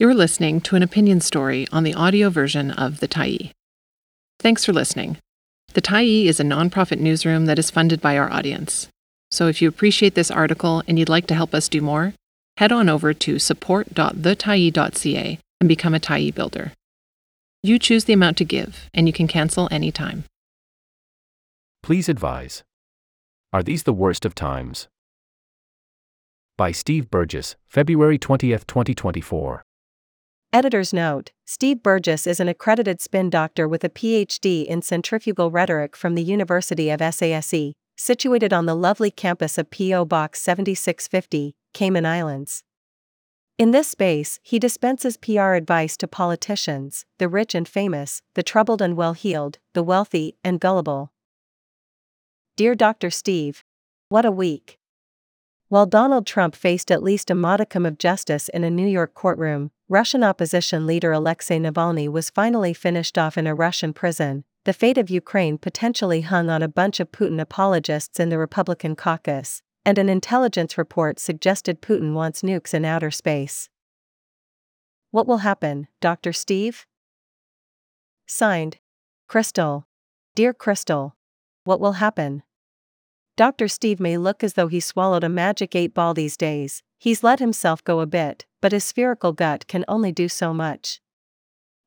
You're listening to an opinion story on the audio version of The Tyee. Thanks for listening. The Tyee is a nonprofit newsroom that is funded by our audience. So if you appreciate this article and you'd like to help us do more, head on over to support.thetyee.ca and become a Tyee builder. You choose the amount to give, and you can cancel anytime. Please advise. Are these the worst of times? By Steve Burgess, February 20, 2024. Editor's note Steve Burgess is an accredited spin doctor with a PhD in centrifugal rhetoric from the University of SASE, situated on the lovely campus of P.O. Box 7650, Cayman Islands. In this space, he dispenses PR advice to politicians, the rich and famous, the troubled and well heeled, the wealthy and gullible. Dear Dr. Steve, what a week. While Donald Trump faced at least a modicum of justice in a New York courtroom, Russian opposition leader Alexei Navalny was finally finished off in a Russian prison. The fate of Ukraine potentially hung on a bunch of Putin apologists in the Republican caucus, and an intelligence report suggested Putin wants nukes in outer space. What will happen, Dr. Steve? Signed, Crystal. Dear Crystal. What will happen? Dr. Steve may look as though he swallowed a magic eight ball these days, he's let himself go a bit, but a spherical gut can only do so much.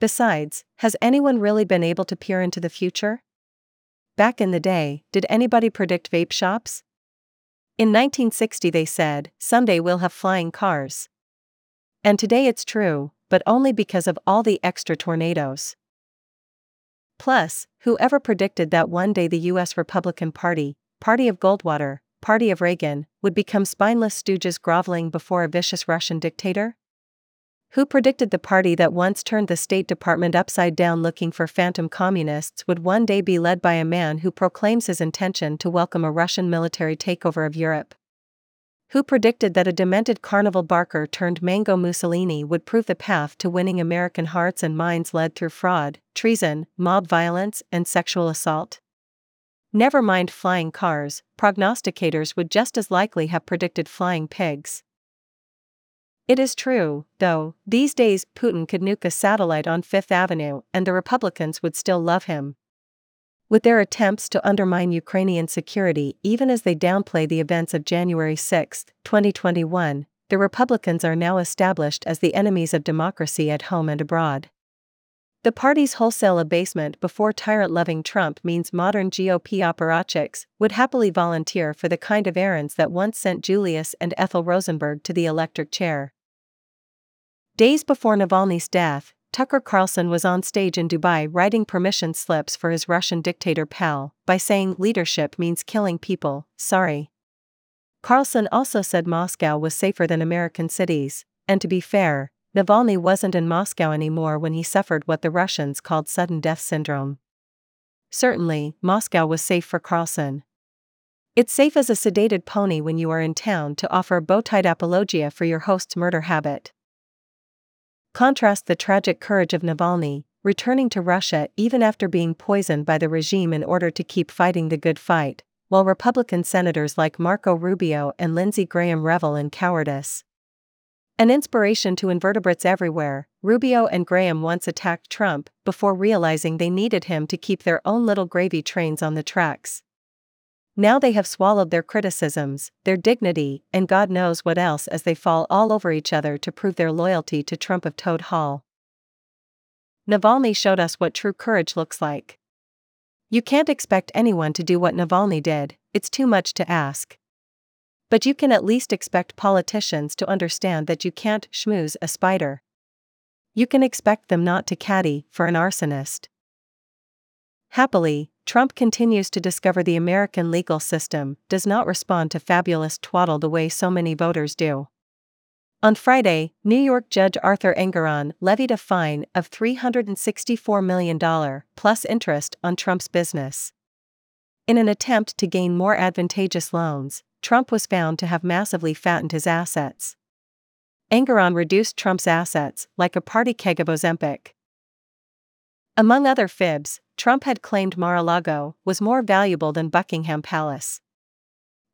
Besides, has anyone really been able to peer into the future? Back in the day, did anybody predict vape shops? In 1960 they said, someday we'll have flying cars. And today it's true, but only because of all the extra tornadoes. Plus, whoever predicted that one day the US Republican Party, Party of Goldwater, Party of Reagan, would become spineless stooges groveling before a vicious Russian dictator? Who predicted the party that once turned the State Department upside down looking for phantom communists would one day be led by a man who proclaims his intention to welcome a Russian military takeover of Europe? Who predicted that a demented carnival barker turned mango Mussolini would prove the path to winning American hearts and minds led through fraud, treason, mob violence, and sexual assault? Never mind flying cars, prognosticators would just as likely have predicted flying pigs. It is true, though, these days Putin could nuke a satellite on Fifth Avenue and the Republicans would still love him. With their attempts to undermine Ukrainian security even as they downplay the events of January 6, 2021, the Republicans are now established as the enemies of democracy at home and abroad. The party's wholesale abasement before tyrant loving Trump means modern GOP apparatchiks would happily volunteer for the kind of errands that once sent Julius and Ethel Rosenberg to the electric chair. Days before Navalny's death, Tucker Carlson was on stage in Dubai writing permission slips for his Russian dictator pal by saying leadership means killing people, sorry. Carlson also said Moscow was safer than American cities, and to be fair, Navalny wasn't in Moscow anymore when he suffered what the Russians called sudden death syndrome. Certainly, Moscow was safe for Carlson. It's safe as a sedated pony when you are in town to offer a bow-tied apologia for your host's murder habit. Contrast the tragic courage of Navalny, returning to Russia even after being poisoned by the regime in order to keep fighting the good fight, while Republican senators like Marco Rubio and Lindsey Graham revel in cowardice. An inspiration to invertebrates everywhere, Rubio and Graham once attacked Trump before realizing they needed him to keep their own little gravy trains on the tracks. Now they have swallowed their criticisms, their dignity, and God knows what else as they fall all over each other to prove their loyalty to Trump of Toad Hall. Navalny showed us what true courage looks like. You can't expect anyone to do what Navalny did, it's too much to ask. But you can at least expect politicians to understand that you can't schmooze a spider. You can expect them not to caddy for an arsonist. Happily, Trump continues to discover the American legal system does not respond to fabulous twaddle the way so many voters do. On Friday, New York Judge Arthur Engoron levied a fine of $364 million plus interest on Trump's business. In an attempt to gain more advantageous loans, Trump was found to have massively fattened his assets. Engoron reduced Trump's assets like a party keg of Ozempic. Among other fibs, Trump had claimed Mar a Lago was more valuable than Buckingham Palace.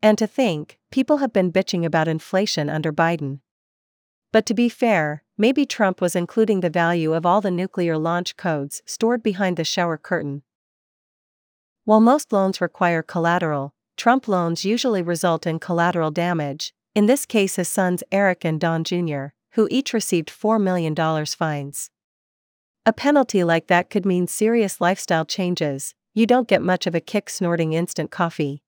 And to think, people have been bitching about inflation under Biden. But to be fair, maybe Trump was including the value of all the nuclear launch codes stored behind the shower curtain. While most loans require collateral, Trump loans usually result in collateral damage, in this case, his sons Eric and Don Jr., who each received $4 million fines. A penalty like that could mean serious lifestyle changes, you don't get much of a kick snorting instant coffee.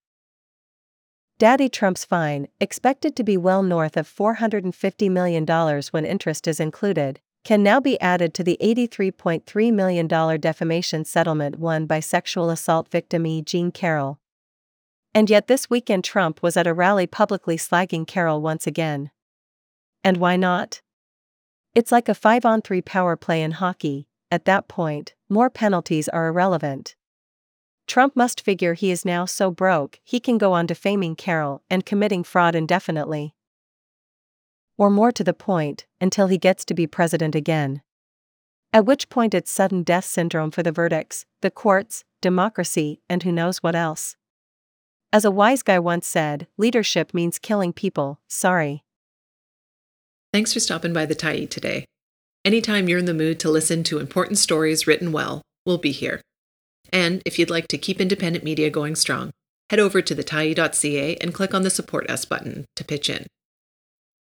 Daddy Trump's fine, expected to be well north of $450 million when interest is included, can now be added to the $83.3 million defamation settlement won by sexual assault victim E. Jean Carroll. And yet, this weekend, Trump was at a rally publicly slagging Carroll once again. And why not? It's like a 5 on 3 power play in hockey, at that point, more penalties are irrelevant. Trump must figure he is now so broke he can go on defaming Carroll and committing fraud indefinitely. Or more to the point, until he gets to be president again. At which point it's sudden death syndrome for the verdicts, the courts, democracy, and who knows what else. As a wise guy once said, leadership means killing people, sorry. Thanks for stopping by the Tyee today. Anytime you're in the mood to listen to important stories written well, we'll be here. And if you'd like to keep independent media going strong, head over to thetyee.ca and click on the Support Us button to pitch in.